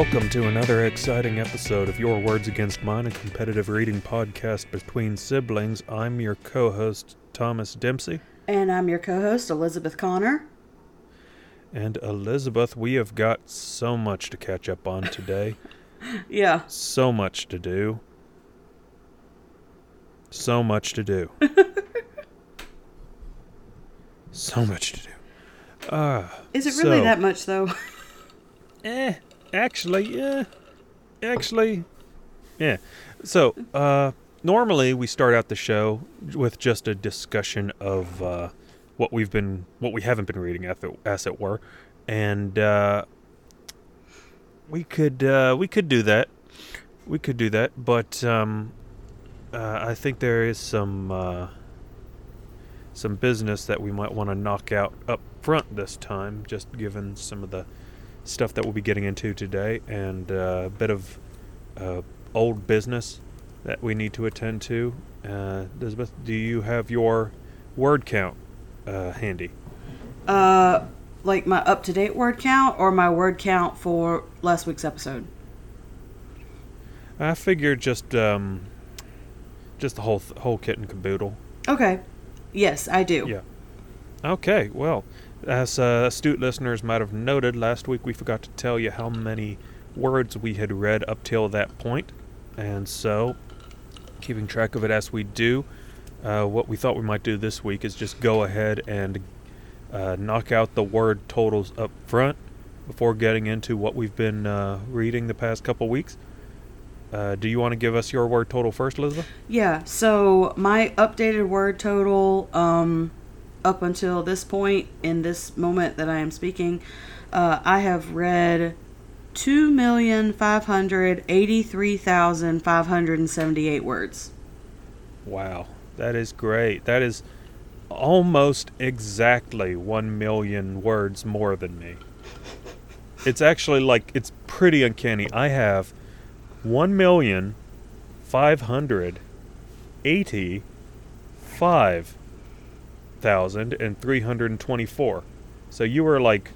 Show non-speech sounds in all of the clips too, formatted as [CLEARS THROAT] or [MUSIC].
welcome to another exciting episode of Your Words Against Mine, a competitive reading podcast between siblings. I'm your co host, Thomas Dempsey. And I'm your co host, Elizabeth Connor. And Elizabeth, we have got so much to catch up on today. [LAUGHS] Yeah. So much to do. So much to do. [LAUGHS] so much to do. Uh, Is it really so- that much, though? Eh, actually, yeah. Actually, yeah. So, uh, normally we start out the show with just a discussion of uh, what we've been, what we haven't been reading, as it, were, and uh, we could, uh, we could do that. We could do that, but um, uh, I think there is some, uh, some business that we might want to knock out up front this time, just given some of the stuff that we'll be getting into today and uh, a bit of uh, old business that we need to attend to. Uh, Elizabeth, do you have your word count uh, handy? Uh, like my up to date word count or my word count for last week's episode? I figured just um, just the whole th- whole kit and caboodle. Okay. Yes, I do. Yeah. Okay, well, as uh, astute listeners might have noted, last week we forgot to tell you how many words we had read up till that point, and so, keeping track of it as we do, uh, what we thought we might do this week is just go ahead and uh, knock out the word totals up front before getting into what we've been uh, reading the past couple weeks. Uh, do you want to give us your word total first, Elizabeth? Yeah, so my updated word total, um, up until this point, in this moment that I am speaking, uh, I have read two million five hundred eighty-three thousand five hundred and seventy-eight words. Wow, that is great. That is almost exactly 1 million words more than me. It's actually like, it's pretty uncanny. I have 1 million 585,324. So you were like,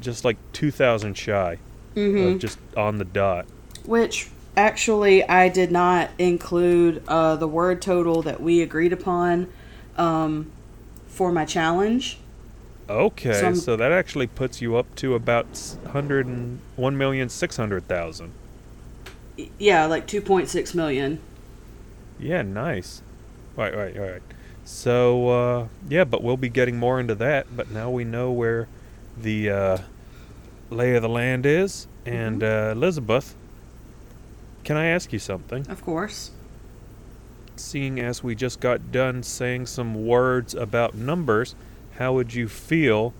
just like 2,000 shy Mm-hmm. of just on the dot. Which actually, I did not include uh, the word total that we agreed upon um, for my challenge. Okay, So so, that actually puts you up to about s- hundred and one million six hundred thousand. Y- Yeah, like 2.6 million. Yeah, nice. Right, right, all right. So uh, yeah, but we'll be getting more into that. But now we know where the uh, lay of the land is. And uh, Elizabeth, can I ask you something? Of course. Seeing as we just got done saying some words about numbers, how would you feel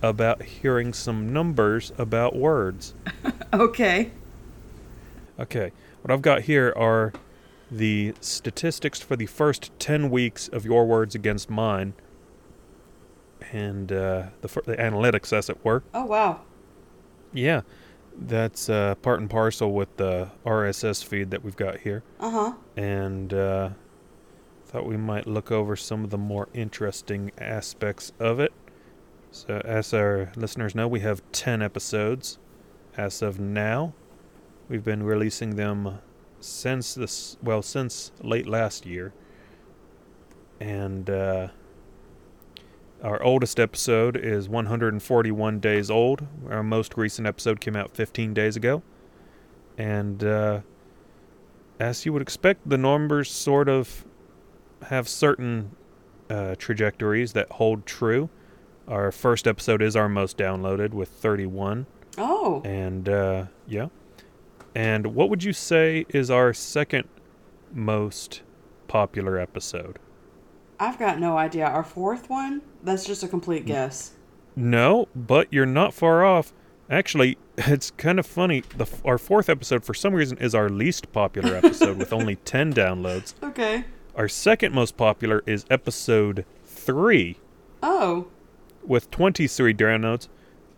about hearing some numbers about words? [LAUGHS] Okay. Okay, what I've got here are the statistics for the first 10 weeks of your words against mine and uh, the, the analytics, as it were. Oh, wow. Yeah, that's uh, part and parcel with the RSS feed that we've got here. Uh huh. And uh, thought we might look over some of the more interesting aspects of it. So, as our listeners know, we have 10 episodes as of now. We've been releasing them since this, well, since late last year. And uh, our oldest episode is 141 days old. Our most recent episode came out 15 days ago. And uh, as you would expect, the numbers sort of have certain uh, trajectories that hold true. Our first episode is our most downloaded with 31. Oh. And uh, yeah. And what would you say is our second most popular episode? I've got no idea. Our fourth one? That's just a complete guess. No, but you're not far off. Actually, [LAUGHS] it's kind of funny. The our fourth episode, for some reason, is our least popular episode with only [LAUGHS] 10 downloads. Okay. Our second most popular is episode 3 Oh. with 23 downloads.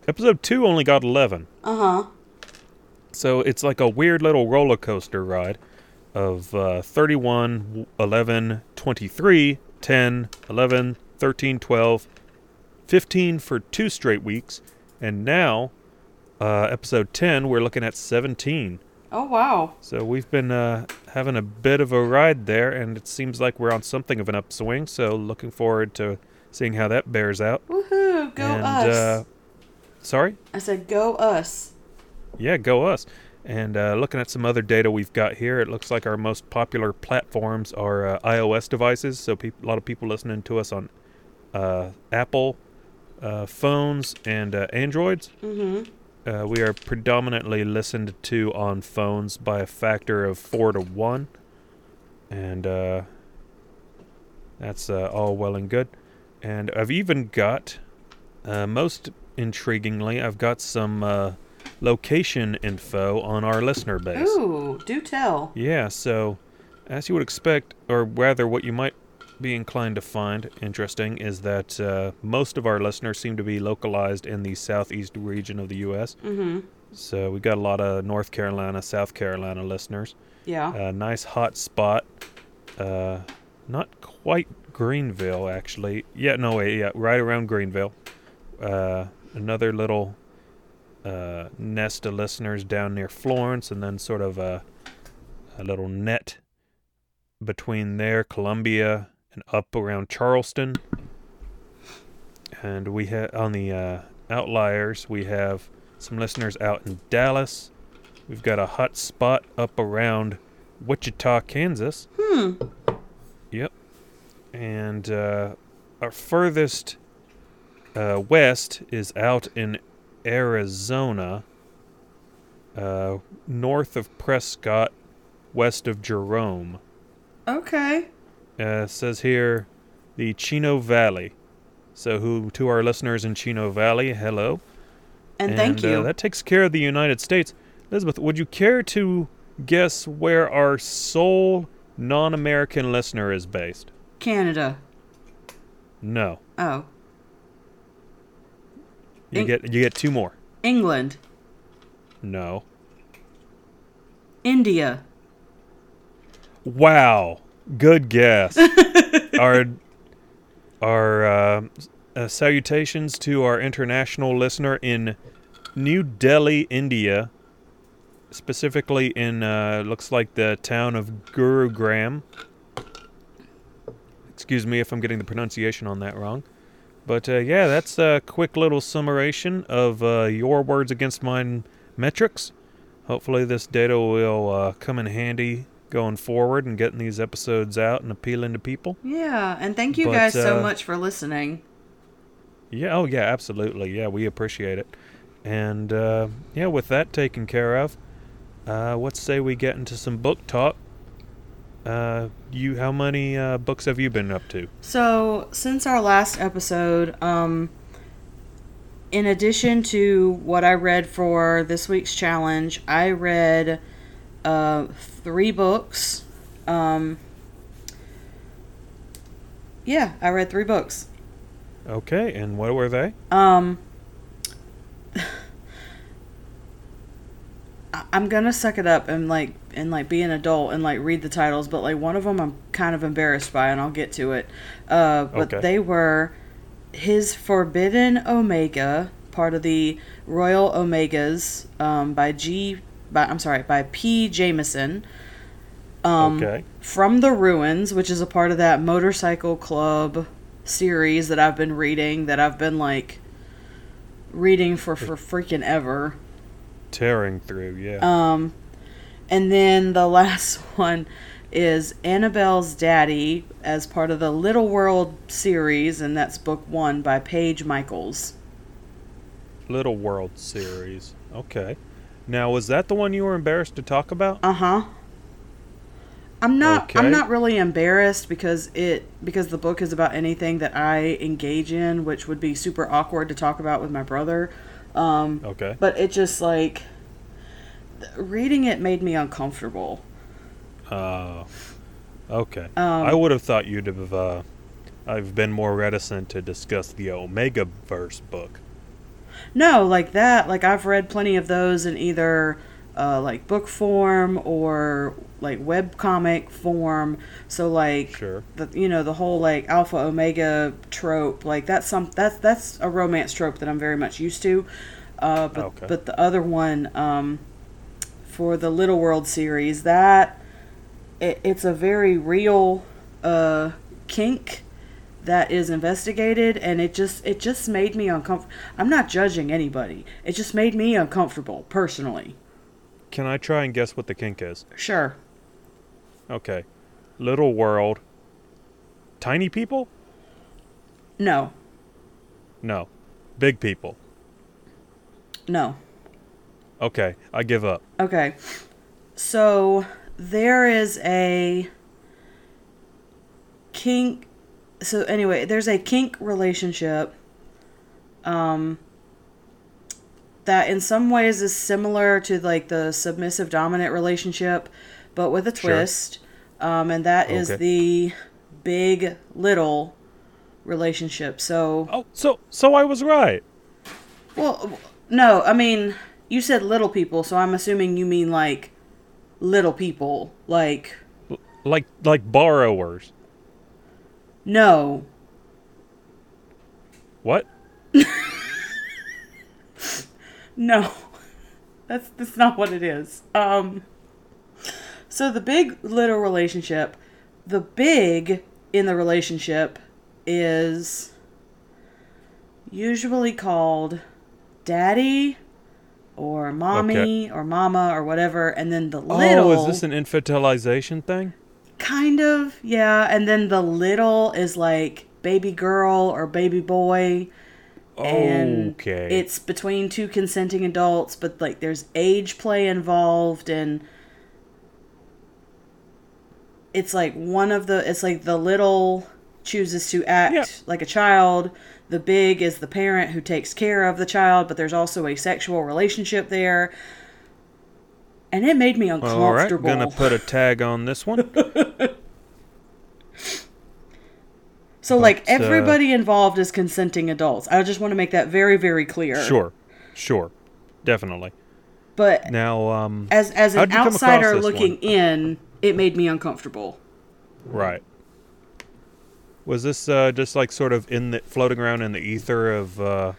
Episode 2 only got 11. Uh huh. So it's like a weird little roller coaster ride of uh, 31, 11, 23, 10, 11, 13, 12, 15 for two straight weeks, and now uh, episode 10, we're looking at 17. Oh wow. So we've been uh, having a bit of a ride there, and it seems like we're on something of an upswing. So looking forward to seeing how that bears out. Woohoo! Go and, us. Uh, sorry? I said go us. Yeah, go us. And uh, looking at some other data we've got here, it looks like our most popular platforms are uh, iOS devices. So peop- a lot of people listening to us on uh, Apple uh, phones and uh, Androids. Mm-hmm. Uh, we are predominantly listened to on phones by a factor of four to one, and uh, that's uh, all well and good. And I've even got, uh, most intriguingly, I've got some uh, location info on our listener base. Ooh, do tell. Yeah, so as you would expect, or rather, what you might be inclined to find interesting is that uh, most of our listeners seem to be localized in the southeast region of the U.S. Mm-hmm. So we got a lot of North Carolina, South Carolina listeners. Yeah. A nice hot spot. Uh, not quite Greenville, actually. Yeah, no, wait, yeah, right around Greenville. Uh, another little uh, nest of listeners down near Florence, and then sort of a, a little net between there, Columbia, and up around Charleston. And we have on the uh, outliers, we have some listeners out in Dallas. We've got a hot spot up around Wichita, Kansas. Hmm. Yep. And uh, our furthest uh, west is out in Arizona, uh, north of Prescott, west of Jerome. Okay. Uh, says here the Chino Valley. So, who to our listeners in Chino Valley, hello. And, thank uh, you. that takes care of the United States. Elizabeth, would you care to guess where our sole non American listener is based? Canada. No. Oh. You Eng- get you get two more. England. No. India. Wow. Good guess. [LAUGHS] our our uh, uh, salutations to our international listener in New Delhi, India. Specifically in uh, looks like the town of Gurugram. Excuse me if I'm getting the pronunciation on that wrong. But uh, yeah, that's a quick little summation of uh, your words against mine metrics. Hopefully, this data will uh, come in handy going forward and getting these episodes out and appealing to people. Yeah, and thank you But, guys so uh, much for listening. Yeah, oh yeah, absolutely. Yeah, we appreciate it. And uh, yeah, with that taken care of, uh, let's say we get into some book talk. Uh, you, how many uh, books have you been up to? So, since our last episode, um, in addition to what I read for this week's challenge, I read uh, three books. Um, yeah, I read three books. Okay, and what were they? Um, I'm gonna suck it up and like and like be an adult and like read the titles, but like one of them I'm kind of embarrassed by, and I'll get to it. Uh, but Okay. they were his Forbidden Omega, part of the Royal Omegas, um, by G. By, I'm sorry, by P. Jameson. Um, okay. From the Ruins, which is a part of that motorcycle club series that I've been reading, that I've been like reading for for freaking ever. Tearing through, yeah. Um, and then the [LAUGHS] last one is Annabelle's Daddy as part of the Little World series, and that's book one by Paige Michaels. Little World series. Okay. Now, was that the one you were embarrassed to talk about? Uh huh. I'm not. Okay. I'm not really embarrassed because it because the book is about anything that I engage in, which would be super awkward to talk about with my brother. Um, Okay. but it just like reading it made me uncomfortable. Oh. okay. Um, I would have thought you'd have. Uh, I've been more reticent to discuss the Omega Verse book. No, like that. Like I've read plenty of those in either uh, like book form or like web comic form. So like Sure. the you know the whole like alpha omega trope like that's some that's that's a romance trope that I'm very much used to. Uh, but Okay. but the other one um, for the Little World series that it, it's a very real uh, kink that is investigated and it just it just made me uncomfortable i'm not judging anybody it just made me uncomfortable personally Can I try and guess what the kink is? sure Okay. Little world. Tiny people? no No. Big people. no Okay, I give up. okay so there is a kink so anyway there's a kink relationship um that in some ways is similar to like the submissive dominant relationship but with a Sure. twist um and that is Okay. the big little relationship so Oh, so so I was right. well no i mean you said little people so i'm assuming you mean like little people like Like like borrowers. no What? [LAUGHS] No, that's that's not what it is. Um, so the big little relationship, the big in the relationship is usually called daddy or mommy or mama or whatever, and then the little Oh, is this an infantilization thing? kind of yeah, and then the little is like baby girl or baby boy and okay. it's between two consenting adults but like there's age play involved and it's like one of the it's like the little chooses to act Yeah. like a child the big is the parent who takes care of the child but there's also a sexual relationship there and it made me uncomfortable. All right, gonna put a tag on this one. [LAUGHS] so like but, uh, everybody involved is consenting adults i just want to make that very very clear sure, sure, definitely. but Now, um, as as an you come across outsider looking one? in, it made me uncomfortable. right. Was this uh, just like sort of in the floating around in the ether of uh,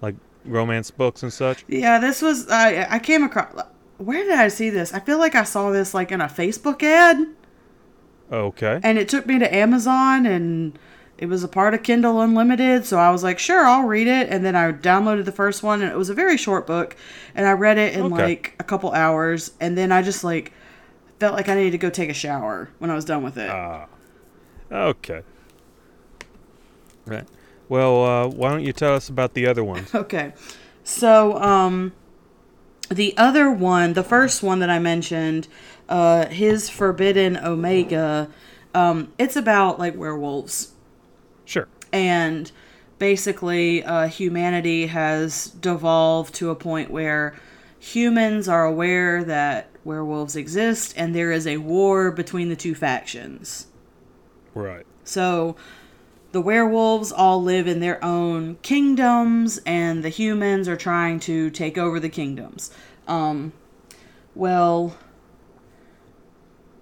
like romance books and such? Yeah, this was I I came across. Where did I see this? I feel like I saw this like in a Facebook ad, Okay. and it took me to Amazon, and it was a part of Kindle Unlimited. So I was like, sure, I'll read it. And then I downloaded the first one, and it was a very short book, and I read it in Okay. like a couple hours, and then I just like felt like I needed to go take a shower when I was done with it. Ah. Okay. Right. Well, uh, why don't you tell us about the other ones? [LAUGHS] Okay. So, um, the other one, the first one that I mentioned, uh, his Forbidden Omega, um, it's about like werewolves. Sure. And basically, uh, humanity has devolved to a point where humans are aware that werewolves exist and there is a war between the two factions. Right. So the werewolves all live in their own kingdoms, and the humans are trying to take over the kingdoms. Um, well,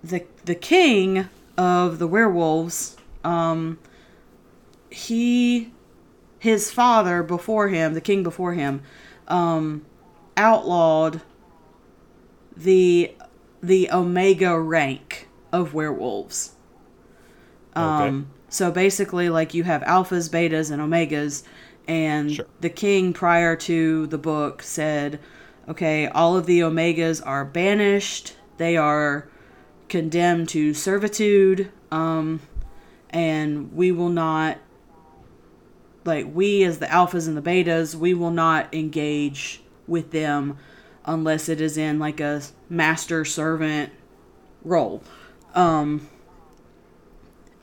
the the king of the werewolves, um, he, his father before him, the king before him, um, outlawed the the omega rank of werewolves. Um, so basically, like you have alphas, betas, and omegas, and Sure. the king prior to the book said, okay, all of the omegas are banished. They are condemned to servitude, um, and we will not, like we as the alphas and the betas, we will not engage with them unless it is in like a master servant role. Um,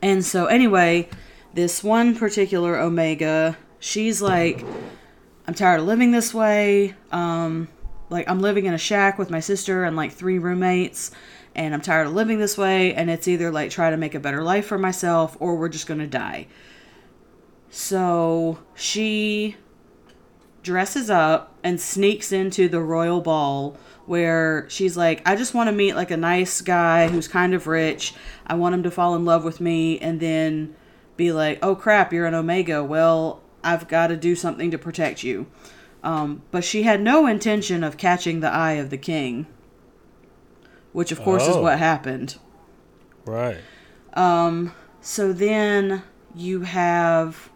and so, anyway, this one particular Omega, she's like, I'm tired of living this way. Um, like, I'm living in a shack with my sister and like three roommates, and I'm tired of living this way. And it's either like try to make a better life for myself or we're just gonna die. So she dresses up and sneaks into the royal ball where she's like, I just want to meet like a nice guy who's kind of rich. I want him to fall in love with me and then be like, oh crap, you're an Omega. Well, I've got to do something to protect you. Um, but she had no intention of catching the eye of the king, which of course is Oh. what happened. Right. Um, So then you have.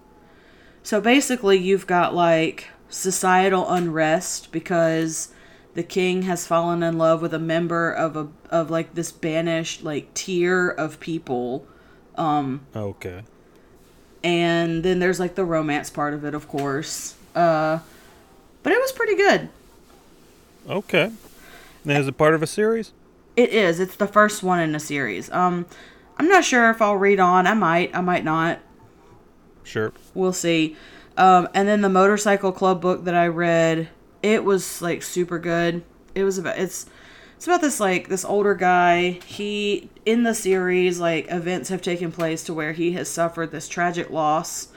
So basically, you've got like societal unrest because the king has fallen in love with a member of a of like this banished like tier of people Um, Okay. and then there's like the romance part of it of course uh but it was pretty good Okay. Now, is it part of a series? It is. It's the first one in a series. Um i'm not sure if i'll read on. I might. I might not. Sure. we'll see. Um and then the motorcycle club book that i read it was like super good. It was about it's it's about this like this older guy. He in the series like events have taken place to where he has suffered this tragic loss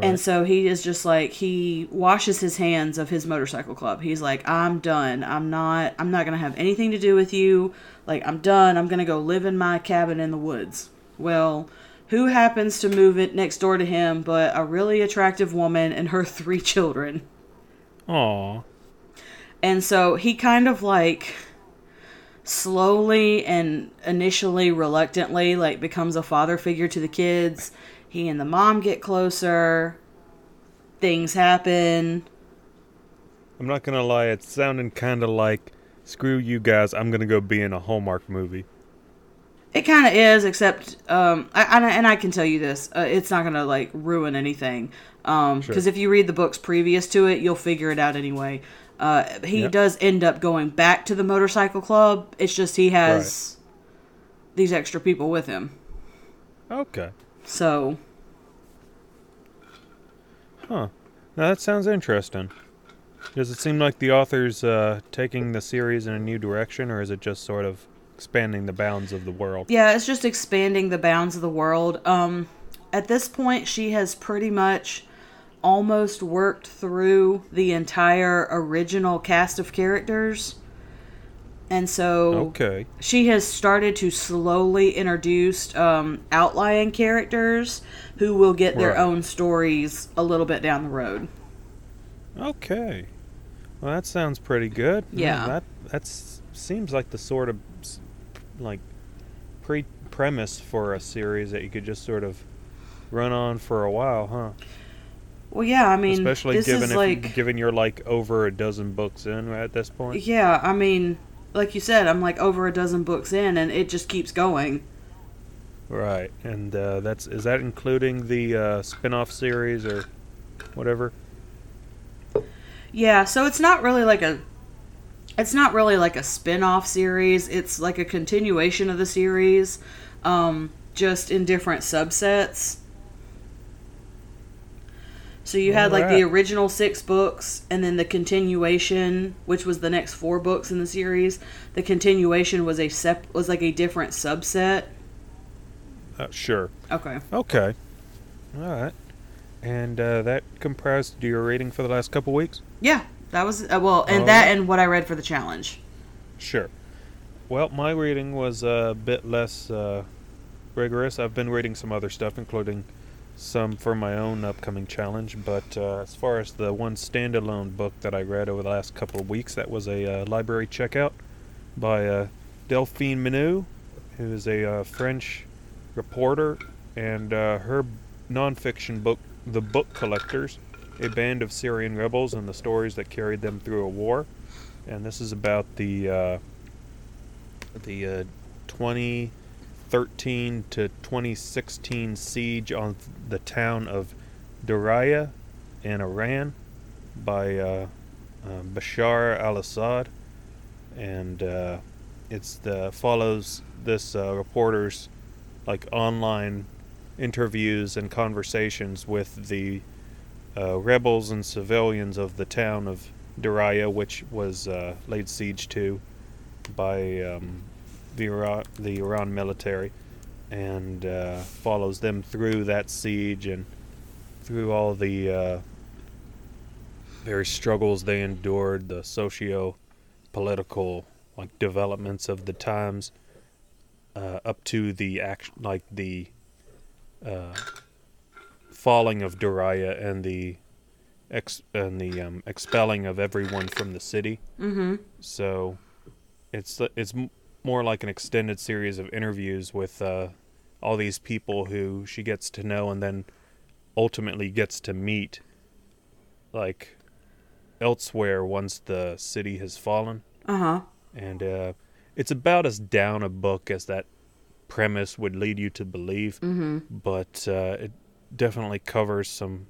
And so he is just like he washes his hands of his motorcycle club. He's like, I'm done. I'm not I'm not gonna have anything to do with you. Like I'm done. I'm gonna go live in my cabin in the woods. Well, who happens to move it next door to him but a really attractive woman and her [LAUGHS] three children? Aw. And so he kind of like slowly and initially reluctantly like becomes a father figure to the kids. He and the mom get closer. Things happen. I'm not gonna lie. It's sounding kind of like, screw you guys. I'm gonna go be in a Hallmark movie. It kind of is, except um, I, I and I can tell you this: uh, it's not gonna like ruin anything. Um, because Sure. if you read the books previous to it, you'll figure it out anyway. Uh, he Yep. does end up going back to the motorcycle club. It's just he has these extra people with him. Okay. So Huh. Now that sounds interesting. Does it seem like the author's uh, taking the series in a new direction, or is it just sort of expanding the bounds of the world? yeah, it's just expanding the bounds of the world. Um, at this point, she has pretty much almost worked through the entire original cast of characters. And so Okay. she has started to slowly introduce um, outlying characters who will get their Right. own stories a little bit down the road. Okay. Well, that sounds pretty good. Yeah. that that seems like the sort of like pre premise for a series that you could just sort of run on for a while, huh? Well, yeah, I mean, Especially this given is if like, given you're like over a dozen books in at this point. yeah, I mean, like you said, I'm like over a dozen books in, and it just keeps going. Right, and uh, that's is that including the uh, spin-off series or whatever? Yeah, so it's not really like a it's not really like a spin-off series. It's like a continuation of the series um just in different subsets. So you had like the original 6 books and then the continuation, which was the next 4 books in the series. The continuation was a sep- was like a different subset. Uh, sure. Okay. Okay. All right. And uh, that comprised your reading for the last couple weeks. Yeah, that was uh, well, and that Alright. and what I read for the challenge. Sure. Well, my reading was a bit less uh, rigorous. I've been reading some other stuff, including some for my own upcoming challenge. But uh, as far as the one standalone book that I read over the last couple of weeks, that was a uh, library checkout by uh, Delphine Minoui, who is a uh, French reporter, and uh, her nonfiction book, The Book Collectors, a band of Syrian rebels and the stories that carried them through a war. And this is about the uh, the uh, 2013 to 2016 siege on the town of Daraya in Iran by uh, uh, Bashar al-Assad, and uh, it's the follows this uh, reporter's like online interviews and conversations with the uh, rebels and civilians of the town of Daraya, which was uh, laid siege to by um, the Iran, the Iran military, and uh, follows them through that siege and through all the uh, various struggles they endured, the socio-political like developments of the times, uh, up to the act like the uh, falling of Daraya and the ex and the um, expelling of everyone from the city. Mm-hmm. So it's it's more like an extended series of interviews with uh, all these people who she gets to know and then ultimately gets to meet like elsewhere once the city has fallen Uh-huh. and uh, it's about as down a book as that premise would lead you to believe Mm-hmm. but uh, it definitely covers some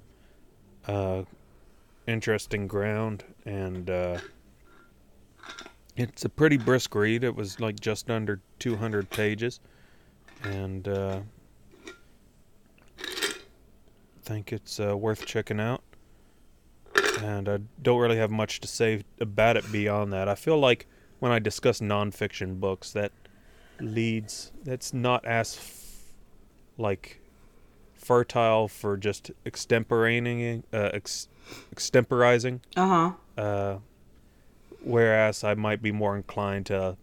uh, interesting ground and uh, it's a pretty brisk read. It was like just under 200 pages. And uh, I think it's uh, worth checking out. And I don't really have much to say about it beyond that. I feel like when I discuss nonfiction books that leads that's not as f- like fertile for just extemporating uh, ex- extemporizing. Uh-huh. uh, whereas I might be more inclined to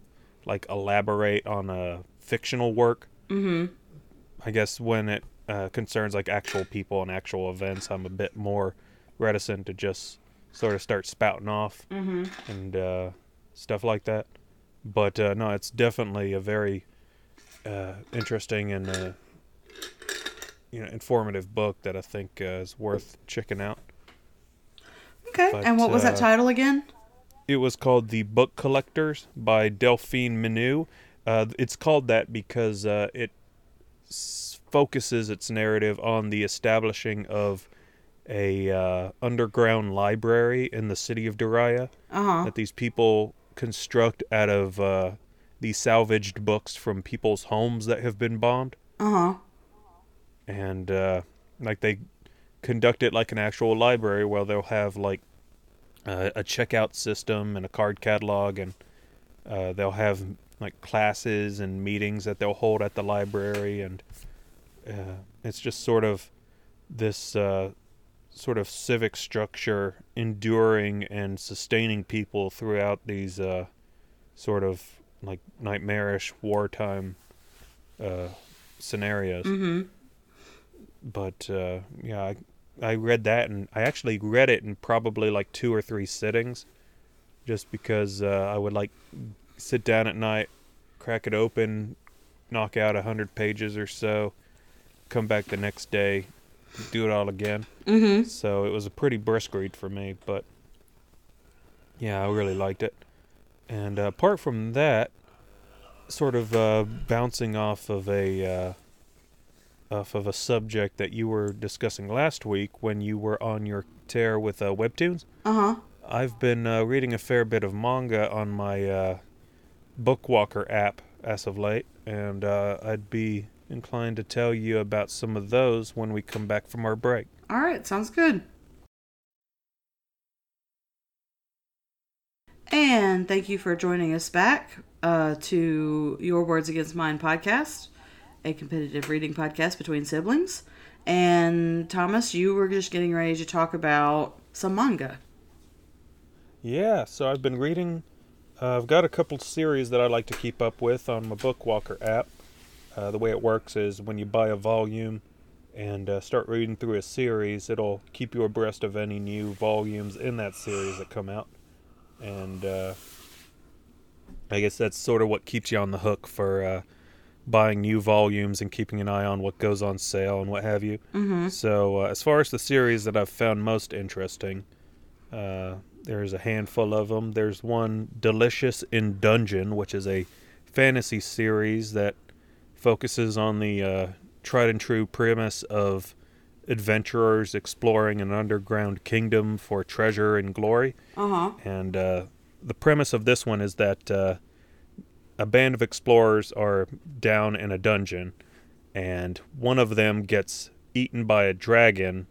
like elaborate on a fictional work Mm-hmm. I guess when it uh, concerns like actual people and actual events I'm a bit more reticent to just sort of start spouting off Mm-hmm. and uh, stuff like that. But uh, no, it's definitely a very uh, interesting and uh, you know informative book that I think uh, is worth checking out. Okay. But, and what was that title again? It was called The Book Collectors by Delphine Minoui. Uh, it's called that because uh, it s- focuses its narrative on the establishing of a uh, underground library in the city of Daraya. Uh-huh. that these people construct out of uh, these salvaged books from people's homes that have been bombed, Uh-huh. and uh, like they conduct it like an actual library where they'll have like uh, a checkout system and a card catalog, and uh, they'll have like classes and meetings that they'll hold at the library, and uh, it's just sort of this uh, sort of civic structure enduring and sustaining people throughout these uh, sort of like nightmarish wartime uh, scenarios. Mm-hmm. But uh, yeah, I, I read that and I actually read it in probably like two or three sittings, just because uh, I would like sit down at night, crack it open, knock out a hundred pages or so, come back the next day, do it all again. Mm-hmm. So it was a pretty brisk read for me, but yeah, I really liked it. And uh, apart from that, sort of uh, bouncing off of a uh, off of a subject that you were discussing last week when you were on your tear with uh, webtoons, Uh-huh. I've been uh, reading a fair bit of manga on my uh, Bookwalker app as of late, and uh, I'd be inclined to tell you about some of those when we come back from our break. All right, sounds good. And thank you for joining us back uh, to Your Words Against Mine podcast, a competitive reading podcast between siblings. And Thomas, you were just getting ready to talk about some manga. Yeah, so I've been reading. Uh, I've got a couple series that I like to keep up with on my Bookwalker app. Uh, the way it works is when you buy a volume and uh, start reading through a series, it'll keep you abreast of any new volumes in that series that come out. And uh, I guess that's sort of what keeps you on the hook for uh, buying new volumes and keeping an eye on what goes on sale and what have you. Mm-hmm. So, uh, as far as the series that I've found most interesting, uh, there's a handful of them. There's one, Delicious in Dungeon, which is a fantasy series that focuses on the uh, tried and true premise of adventurers exploring an underground kingdom for treasure and glory. Uh-huh. And uh, the premise of this one is that uh, a band of explorers are down in a dungeon, and one of them gets eaten by a dragon,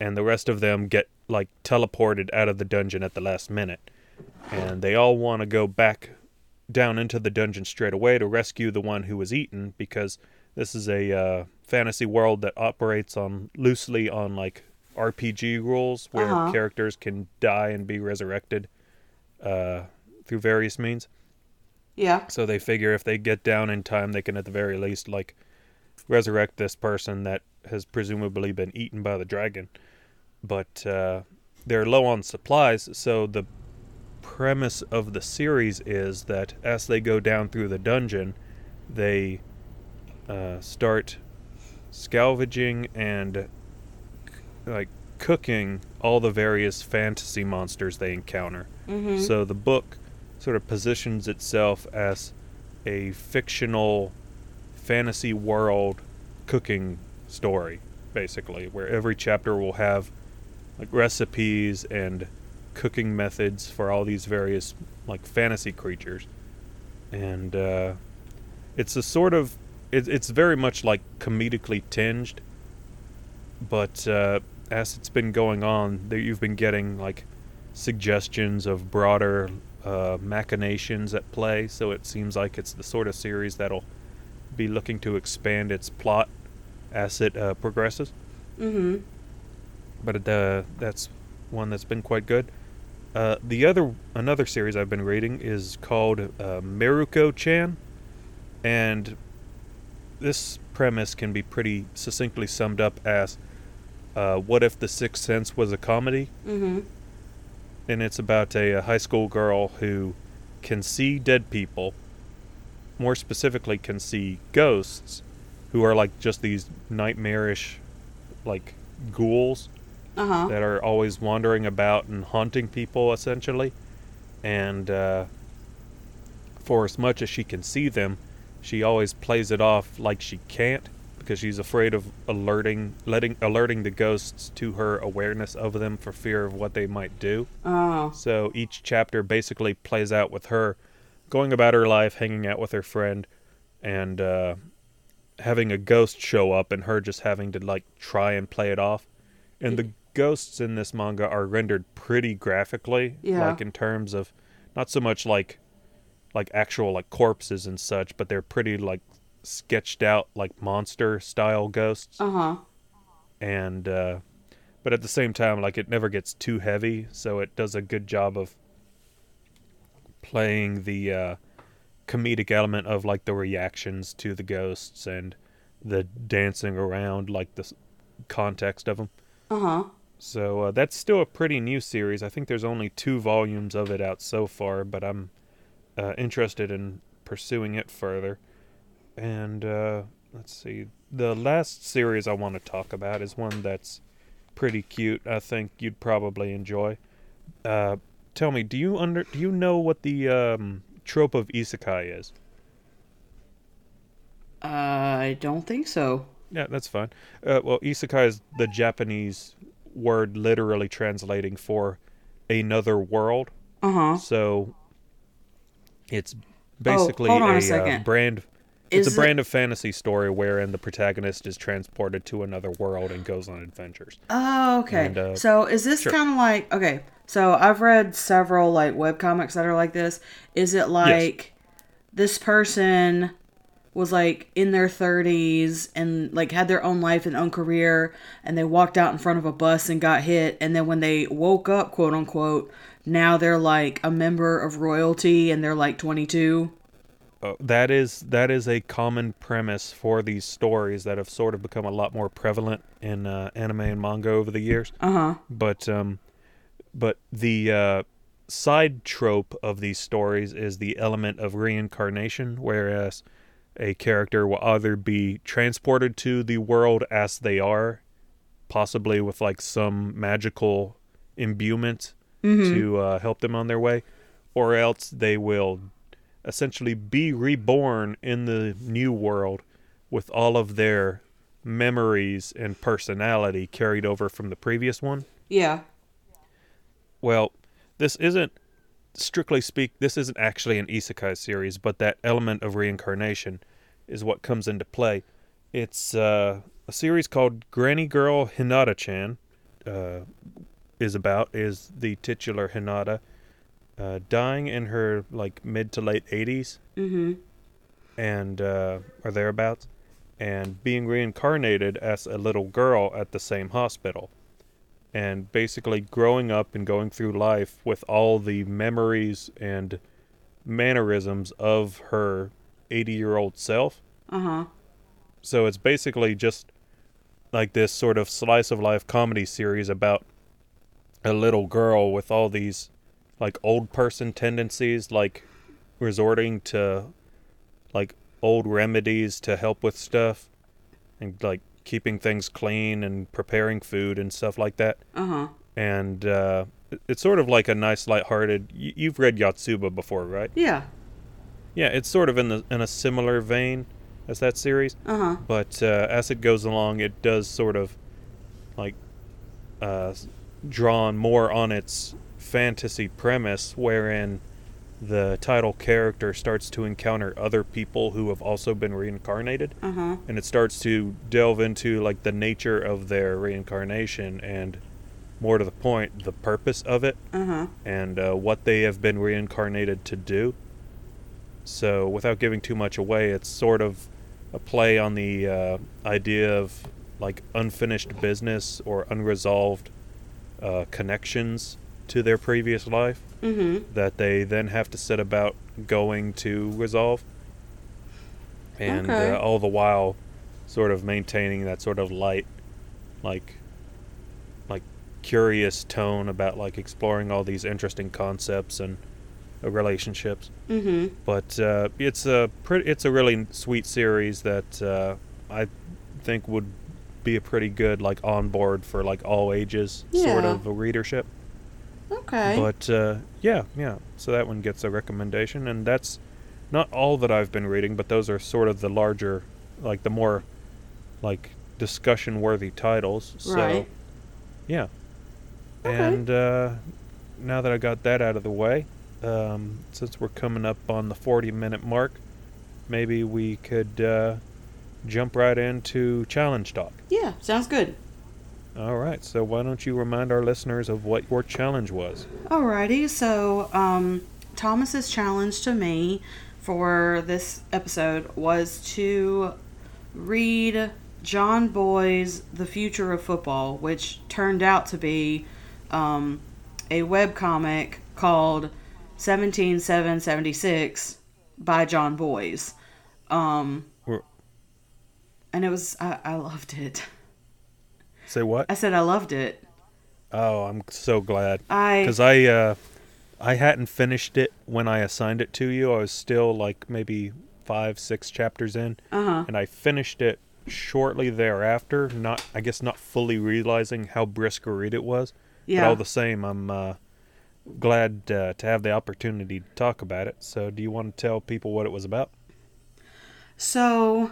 and the rest of them get like teleported out of the dungeon at the last minute. And they all want to go back down into the dungeon straight away to rescue the one who was eaten because this is a uh, fantasy world that operates on loosely on like RPG rules where Uh-huh. characters can die and be resurrected uh, through various means. Yeah. So they figure if they get down in time, they can at the very least like resurrect this person that has presumably been eaten by the dragon. But uh, they're low on supplies, so the premise of the series is that as they go down through the dungeon, they uh, start scavenging and like cooking all the various fantasy monsters they encounter. Mm-hmm. So the book sort of positions itself as a fictional fantasy world cooking story, basically, where every chapter will have like recipes and cooking methods for all these various like fantasy creatures, and uh, it's a sort of it, it's very much like comedically tinged, but uh, as it's been going on, there you've been getting like suggestions of broader uh, machinations at play. So it seems like it's the sort of series that'll be looking to expand its plot as it uh, progresses. Mm-hmm. But uh, that's one that's been quite good. Uh, the other another series I've been reading is called uh, Mieruko-chan, and this premise can be pretty succinctly summed up as uh, what if the Sixth Sense was a comedy? Mm-hmm. And it's about a, a high school girl who can see dead people, more specifically, can see ghosts, who are like just these nightmarish, like ghouls Uh-huh. that are always wandering about and haunting people, essentially. And uh, for as much as she can see them, she always plays it off like she can't because she's afraid of alerting, letting, alerting the ghosts to her awareness of them for fear of what they might do. Oh. So each chapter basically plays out with her going about her life, hanging out with her friend, and uh, having a ghost show up, and her just having to like try and play it off. And the ghosts in this manga are rendered pretty graphically, Yeah. like in terms of not so much like like actual like corpses and such, but they're pretty like sketched out like monster style ghosts Uh-huh. and uh, but at the same time like it never gets too heavy so it does a good job of playing the uh, comedic element of like the reactions to the ghosts and the dancing around like the context of them Uh-huh. so uh, that's still a pretty new series i think there's only two volumes of it out so far but i'm uh, interested in pursuing it further and uh, let's see the last series i want to talk about is one that's pretty cute i think you'd probably enjoy uh, tell me do you under do you know what the um, trope of isekai is I don't think so. Yeah, that's fine. Uh, well, isekai is the Japanese word literally translating for another world. Uh-huh. So it's basically hold on a a, uh, second. It's a it- brand of fantasy story wherein the protagonist is transported to another world and goes on adventures. Oh, okay. And, uh, so is this sure. kind of like okay? So I've read several like webcomics that are like this. Is it like this person was like in their 30s and like had their own life and own career and they walked out in front of a bus and got hit and then when they woke up quote unquote now they're like a member of royalty and they're like 22 Uh, that is that is a common premise for these stories that have sort of become a lot more prevalent in uh, anime and manga over the years. uh-huh but um but the uh side trope of these stories is the element of reincarnation whereas a character will either be transported to the world as they are possibly with like some magical imbuement to uh, help them on their way or else they will essentially be reborn in the new world with all of their memories and personality carried over from the previous one. yeah Well, this isn't strictly speak this isn't actually an isekai series, but that element of reincarnation is what comes into play. It's uh, a series called Granny Girl Hinata-chan. Uh, is about is the titular Hinata uh, dying in her like mid to late 80s mm-hmm. And uh, or thereabouts, and being reincarnated as a little girl at the same hospital, and basically growing up and going through life with all the memories and mannerisms of her 80 year old self. uh-huh. So it's basically just like this sort of slice of life comedy series about a little girl with all these like old person tendencies, like resorting to like old remedies to help with stuff and like keeping things clean and preparing food and stuff like that. Uh huh. And uh, it's sort of like a nice, lighthearted. You've read Yotsuba before, right? Yeah. Yeah, it's sort of in the in a similar vein as that series, Uh huh. but uh, as it goes along, it does sort of like uh, drawn more on its fantasy premise, wherein the title character starts to encounter other people who have also been reincarnated, Uh huh. and it starts to delve into like the nature of their reincarnation and, more to the point, the purpose of it Uh huh. and uh, what they have been reincarnated to do. So, without giving too much away, it's sort of a play on the uh, idea of like unfinished business or unresolved uh, connections to their previous life Mm-hmm. that they then have to set about going to resolve. And Okay. uh, all the while, sort of maintaining that sort of light, like, like curious tone about like exploring all these interesting concepts and uh, relationships. Mm-hmm. But uh, it's a pretty, it's a really sweet series that uh, I think would be a pretty good like on board for like all ages sort of a readership. Okay. But uh, yeah, yeah. So that one gets a recommendation, and that's not all that I've been reading, but those are sort of the larger, like the more, like discussion-worthy titles. So Right. yeah. Okay. And uh, now that I got that out of the way, um, since we're coming up on the forty-minute mark, maybe we could uh, jump right into challenge talk. yeah. Sounds good. All right. So why don't you remind our listeners of what your challenge was? Alrighty, so um, Thomas's challenge to me for this episode was to read Jon Bois' The Future of Football, which turned out to be um, a webcomic called 17776 by Jon Bois. Um, and it was, I, I loved it. [LAUGHS] Say what? I said I loved it. Oh, I'm so glad. I, because I uh, I hadn't finished it when I assigned it to you. I was still like maybe five, six chapters in, uh huh. and I finished it shortly thereafter. Not, I guess, not fully realizing how brisk a read it was. Yeah. But all the same, I'm uh, glad uh, to have the opportunity to talk about it. So, do you want to tell people what it was about? So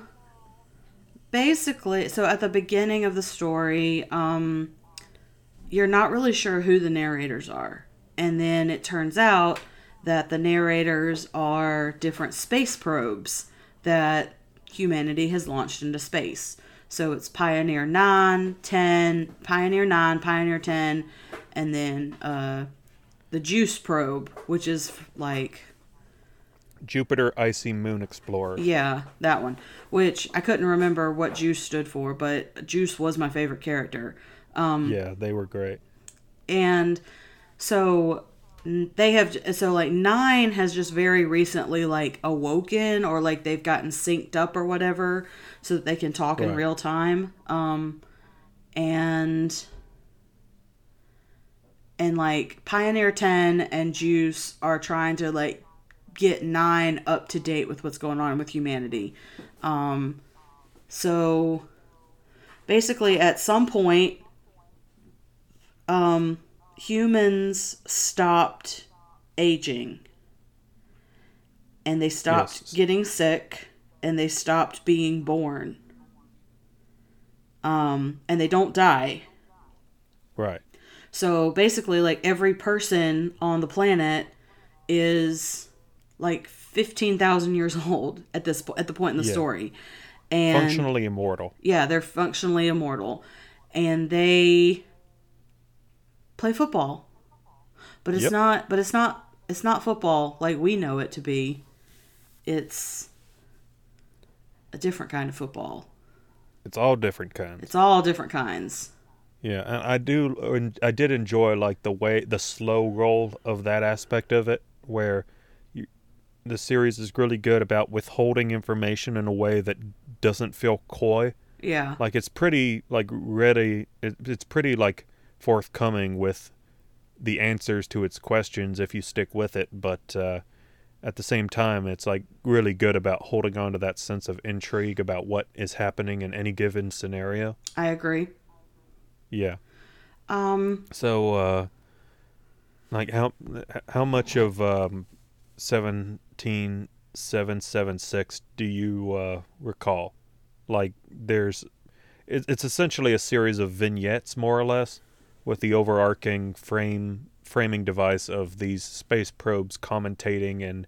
basically, so at the beginning of the story, um, you're not really sure who the narrators are. And then it turns out that the narrators are different space probes that humanity has launched into space. So it's Pioneer 9, 10, Pioneer 9, Pioneer 10, and then uh, the Juice probe, which is like Jupiter Icy Moon Explorer. Yeah, that one. Which I couldn't remember what Juice stood for, but Juice was my favorite character. Um, Yeah, they were great. and so they have so like nine has just very recently like awoken or like they've gotten synced up or whatever so that they can talk in real time um and and like pioneer 10 and juice are trying to like get nine up to date with what's going on with humanity um so basically at some point um humans stopped aging and they stopped Yes. getting sick and they stopped being born um and they don't die Right. so basically like every person on the planet is like 15,000 years [LAUGHS] old at this at the point in the Yeah. story and Functionally immortal. yeah, they're functionally immortal, and they play football. But it's Yep. not. But it's not. It's not football like we know it to be. It's a different kind of football. It's all different kinds. It's all different kinds. Yeah, and I do. I did enjoy like the way the slow roll of that aspect of it, where the series is really good about withholding information in a way that doesn't feel coy. Yeah. Like it's pretty like ready. It, it's pretty like forthcoming with the answers to its questions if you stick with it, but uh, at the same time, it's like really good about holding on to that sense of intrigue about what is happening in any given scenario. I agree. Yeah. Um, So, uh, like how how much of um, seventeen seven seven six do you uh, recall? Like, there's it, it's essentially a series of vignettes, more or less, with the overarching frame framing device of these space probes commentating and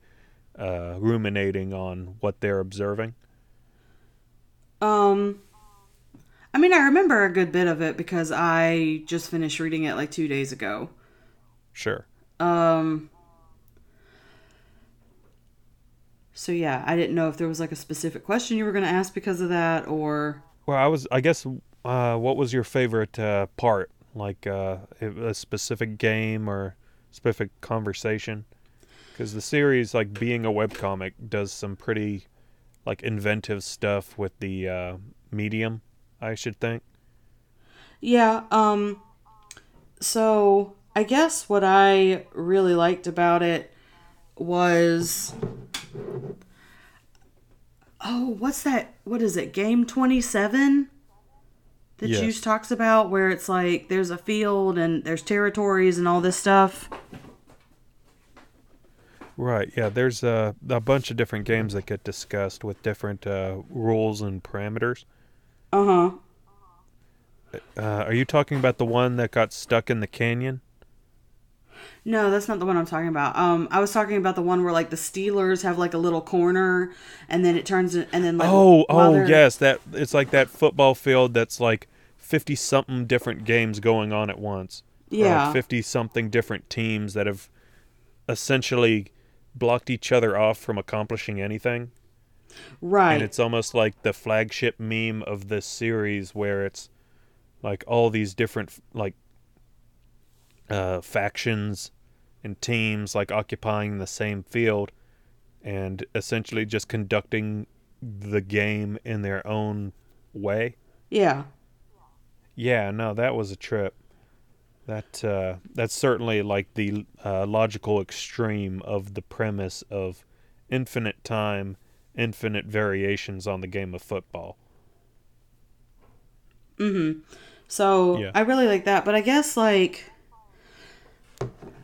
uh, ruminating on what they're observing. um, I mean, I remember a good bit of it because I just finished reading it like two days ago. Sure. Um, so yeah, I didn't know if there was like a specific question you were going to ask because of that or. Well, I was. I guess. Uh, what was your favorite uh, part? Like uh, a specific game or specific conversation? Because the series, like being a webcomic, does some pretty like inventive stuff with the uh, medium. I should think. Yeah, um so I guess what I really liked about it was Oh, what's that? What is it? Game 27 that Yes. Juice talks about where it's like there's a field and there's territories and all this stuff. Right. Yeah. There's a a bunch of different games that get discussed with different uh, rules and parameters. Uh-huh. Uh, are you talking about the one that got stuck in the canyon? No, that's not the one I'm talking about. Um, I was talking about the one where like the Steelers have like a little corner, and then it turns in, and then like Oh, oh yes, that it's like that football field that's like fifty something different games going on at once. Yeah. fifty something different teams that have essentially blocked each other off from accomplishing anything. right. And it's almost like the flagship meme of this series where it's like all these different like uh, factions and teams like occupying the same field and essentially just conducting the game in their own way. yeah. Yeah, no, that was a trip. That uh, that's certainly like the uh, logical extreme of the premise of infinite time, infinite variations on the game of football. Mhm. So Yeah. I really like that, but I guess like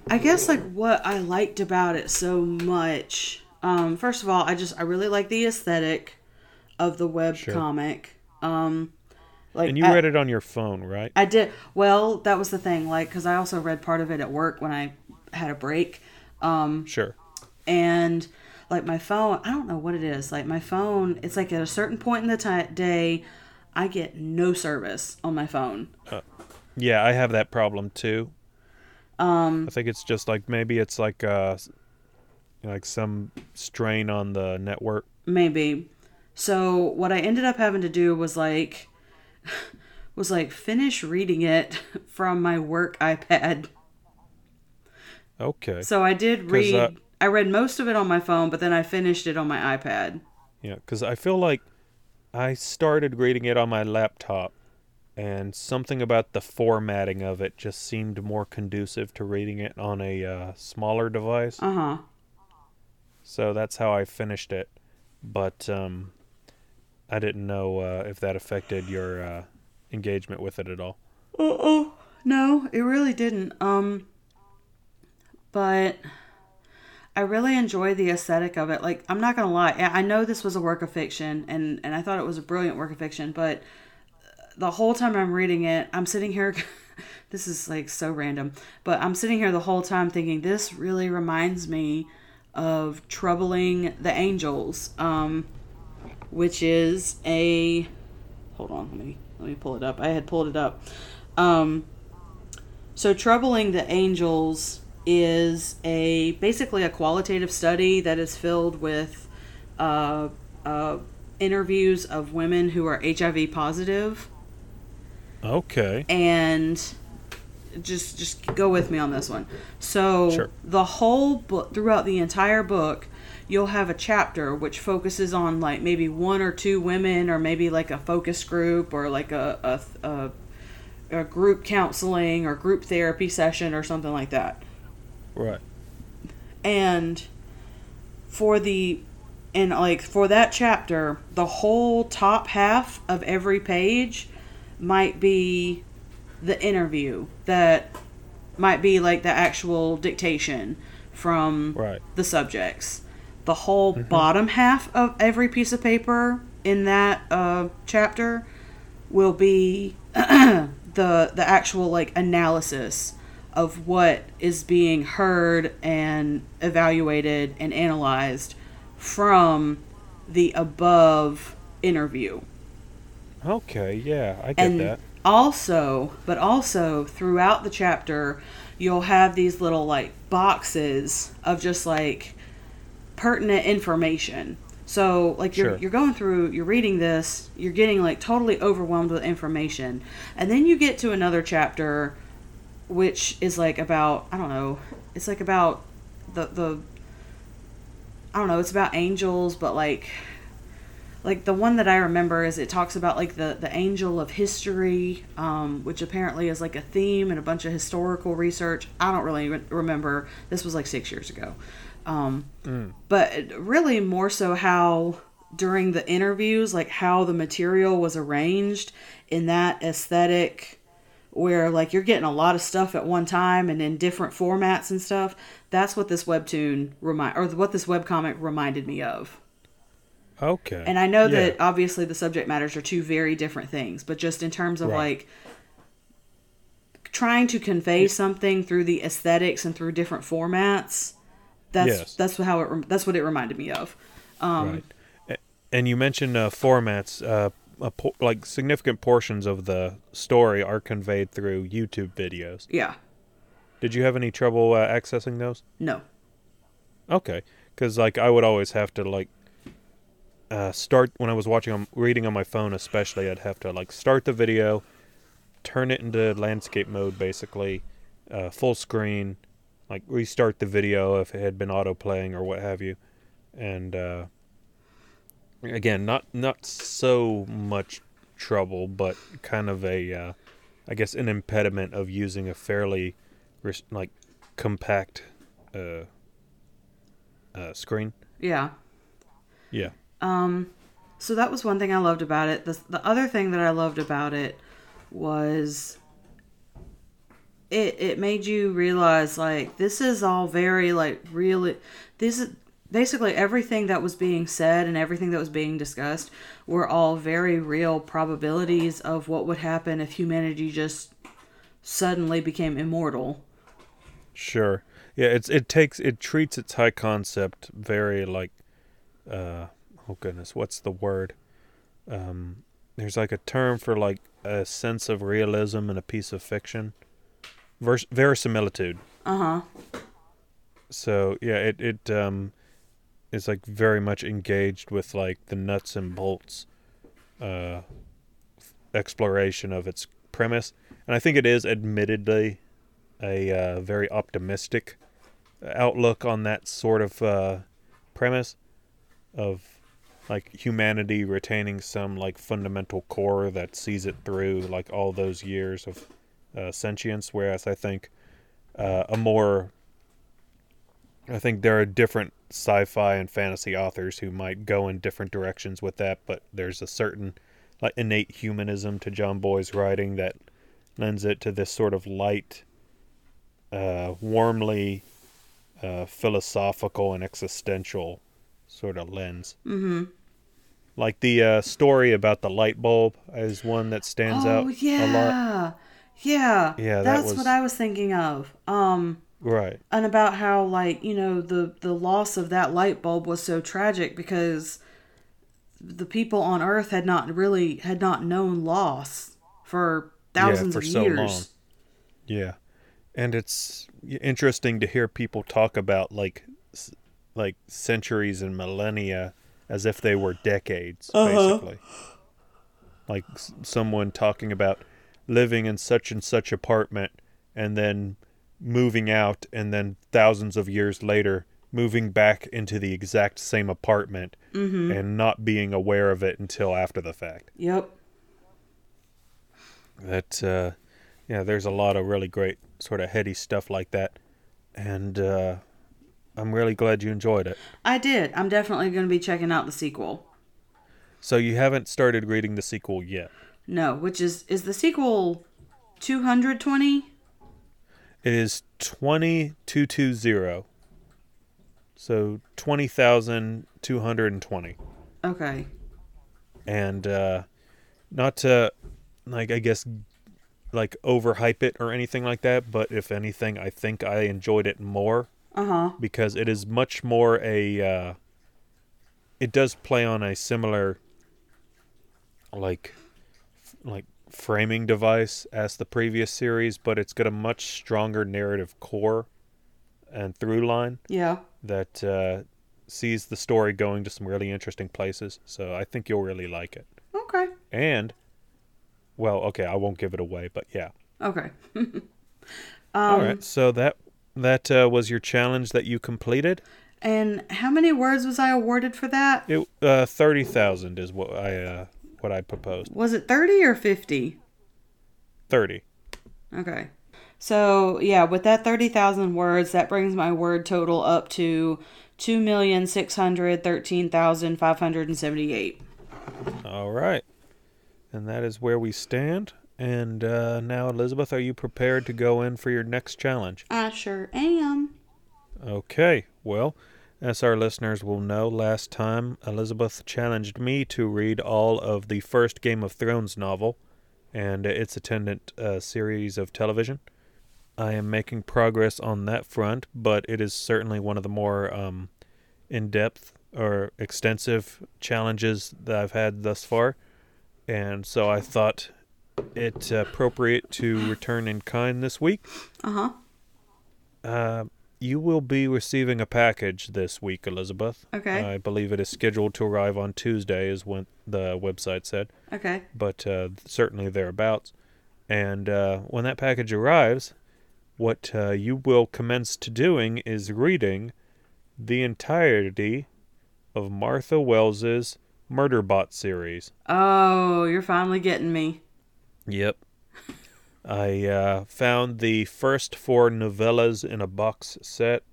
I guess like what I liked about it so much. Um, first of all, I just I really like the aesthetic of the web Sure. comic. Um, like And you I, read it on your phone, right? I did well. That was the thing, like because I also read part of it at work when I had a break. Um, Sure. and like my phone i don't know what it is like my phone it's like at a certain point in the ti day i get no service on my phone Yeah, I have that problem too. Um, I think it's just like maybe it's like uh, like some strain on the network. maybe so what i ended up having to do was like [LAUGHS] was like finish reading it [LAUGHS] from my work ipad Okay. so i did read uh, i read most of it on my phone but then i finished it on my ipad Yeah, because I feel like I started reading it on my laptop, and something about the formatting of it just seemed more conducive to reading it on a uh, smaller device. uh-huh So that's how I finished it. But um, I didn't know uh, if that affected your uh, engagement with it at all. Uh-oh. No, it really didn't. Um but I really enjoy the aesthetic of it. Like I'm not going to lie. I I know this was a work of fiction and and I thought it was a brilliant work of fiction, but the whole time I'm reading it, I'm sitting here [LAUGHS] this is like so random, but I'm sitting here the whole time thinking this really reminds me of Troubling the Angels, um which is a hold on, let me let me pull it up. I had pulled it up. Um, so troubling the angels is a basically a qualitative study that is filled with uh, uh, interviews of women who are HIV positive, Okay. and just just go with me on this one. So Sure. the whole book throughout the entire book you'll have a chapter which focuses on like maybe one or two women or maybe like a focus group or like a, a, a a group counseling or group therapy session or something like that. Right. And for the and like for that chapter, the whole top half of every page might be the interview that might be like the actual dictation from Right. the subjects. The whole bottom half of every piece of paper in that uh, chapter will be [CLEARS THROAT] the the actual like analysis of what is being heard and evaluated and analyzed from the above interview Okay. Yeah, I get and that. also but also throughout the chapter you'll have these little like boxes of just like pertinent information so like you're Sure. you're going through you're reading this you're getting like totally overwhelmed with information and then you get to another chapter which is like about I don't know it's like about the the I don't know it's about angels but like like the one that I remember is it talks about like the the angel of history, um, which apparently is like a theme and a bunch of historical research. I don't really re- remember. This was like six years ago, um, but really more so how during the interviews, like how the material was arranged in that aesthetic, where like you're getting a lot of stuff at one time and in different formats and stuff. That's what this webtoon remind or what this webcomic reminded me of. Okay. And I know Yeah. that obviously the subject matters are two very different things, but just in terms of Right. like trying to convey something through the aesthetics and through different formats, that's Yes. that's how it that's what it reminded me of. Um, right. And you mentioned uh, formats. Uh, a po- like significant portions of the story are conveyed through YouTube videos. Yeah. Did you have any trouble uh, accessing those? No. Okay, because like I would always have to like uh, start when I was watching on reading on my phone, especially. I'd have to like start the video, turn it into landscape mode, basically, uh, full screen, like restart the video if it had been auto playing or what have you, and uh, again, not not so much trouble, but kind of a, uh, I guess, an impediment of using a fairly res- like compact uh, uh, screen. Yeah. Yeah. Um, so that was one thing I loved about it. The the other thing that I loved about it was it it made you realize like this is all very like really this is basically everything that was being said and everything that was being discussed were all very real probabilities of what would happen if humanity just suddenly became immortal. Sure. Yeah, it's it takes it treats its high concept very like uh oh goodness, what's the word? Um there's like a term for like a sense of realism in a piece of fiction. Vers- verisimilitude. Uh-huh. So, yeah, it it um is like very much engaged with like the nuts and bolts uh exploration of its premise. And I think it is admittedly a uh, very optimistic outlook on that sort of uh, premise of like humanity retaining some like fundamental core that sees it through like all those years of uh, sentience whereas i think uh, a more i think there are different sci-fi and fantasy authors who might go in different directions with that but there's a certain like innate humanism to Jon Bois' writing that lends it to this sort of light uh, warmly uh, philosophical and existential sort of lens. Mm-hmm. Like the uh, story about the light bulb is one that stands oh, out a lot. yeah. Yeah. Yeah, that That's was- what I was thinking of. Um Right. and about how like you know the the loss of that light bulb was so tragic because the people on earth had not really had not known loss for thousands for of so years long. Yeah. And it's interesting to hear people talk about like like centuries and millennia as if they were decades basically. Like s- someone talking about living in such and such apartment and then moving out and then thousands of years later moving back into the exact same apartment and not being aware of it until after the fact. Yep. That uh Yeah, there's a lot of really great sort of heady stuff like that, and uh, I'm really glad you enjoyed it. I did. I'm definitely going to be checking out the sequel. So you haven't started reading the sequel yet. No, which is is the sequel 220? It is 20220. So 20,220. Okay. And uh not to like I guess like overhype it or anything like that, but if anything, I think I enjoyed it more Uh-huh. because it is much more a uh it does play on a similar like like framing device as the previous series, but it's got a much stronger narrative core and through line Yeah. that uh, sees the story going to some really interesting places. So I think you'll really like it. Okay. And well, okay, I won't give it away, but yeah. Okay. um, [LAUGHS] All right. So that that uh, was your challenge that you completed. And how many words was I awarded for that? It uh, thirty thousand is what I uh, what I proposed. Was it 30 or 50? Thirty. Okay. So, yeah, with that 30,000 words, that brings my word total up to 2,613,578. All right. And that is where we stand. And uh, now, Elizabeth, are you prepared to go in for your next challenge? I sure am. Okay. Well, as our listeners will know, last time Elizabeth challenged me to read all of the first Game of Thrones novel and its attendant uh, series of television. I am making progress on that front, but it is certainly one of the more um, in depth or extensive challenges that I've had thus far. And so I thought it appropriate to return in kind this week. Uh huh. Uh, you will be receiving a package this week, Elizabeth. Okay. I believe it is scheduled to arrive on Tuesday, is what the website said, Okay. but uh, certainly thereabouts. And uh, when that package arrives, what uh, you will commence to doing is reading the entirety of Martha Wells's Murderbot series. Oh, you're finally getting me. Yep. I uh, found the first four novellas in a box set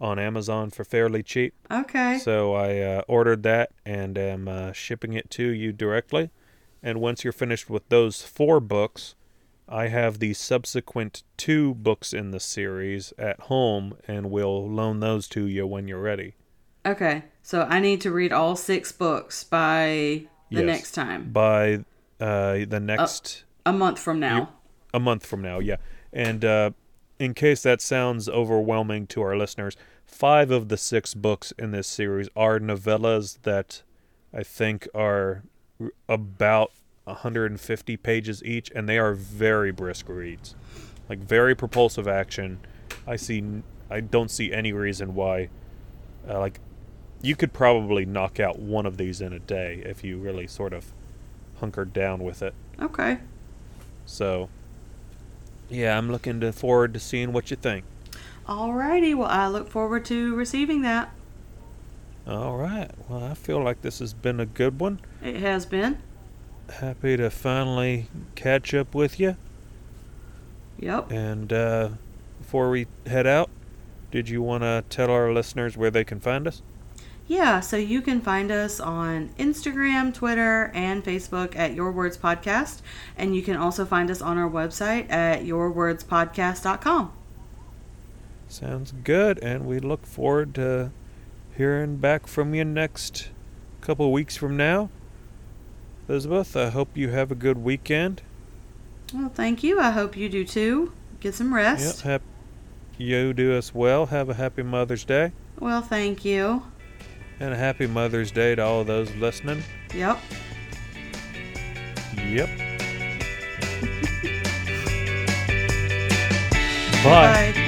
on Amazon for fairly cheap. Okay. So I uh, ordered that and am uh, shipping it to you directly. And once you're finished with those four books, I have the subsequent two books in the series at home and will loan those to you when you're ready. Okay. So I need to read all six books by the Yes. next time. By uh, the next. A month from now. a month from now, yeah. And uh, in case that sounds overwhelming to our listeners, five of the six books in this series are novellas that I think are about 150 pages each, and they are very brisk reads, like very propulsive action. I see, I don't see any reason why, uh, like, you could probably knock out one of these in a day if you really sort of hunkered down with it. Okay. So, yeah, I'm looking to forward to seeing what you think. Alrighty. Well, I look forward to receiving that. All right. Well, I feel like this has been a good one. It has been. Happy to finally catch up with you. Yep. And uh, before we head out, did you want to tell our listeners where they can find us? Yeah, so you can find us on Instagram, Twitter, and Facebook at Your Words Podcast. And you can also find us on our website at yourwordspodcast.com. Sounds good. And we look forward to hearing back from you next couple weeks from now. Elizabeth, I hope you have a good weekend. Well, thank you. I hope you do too. Get some Yep. rest. Hap- you do as well. Have a happy Mother's Day. Well, thank you. And a happy Mother's Day to all those listening. Yep. Yep. [LAUGHS] Bye. Bye.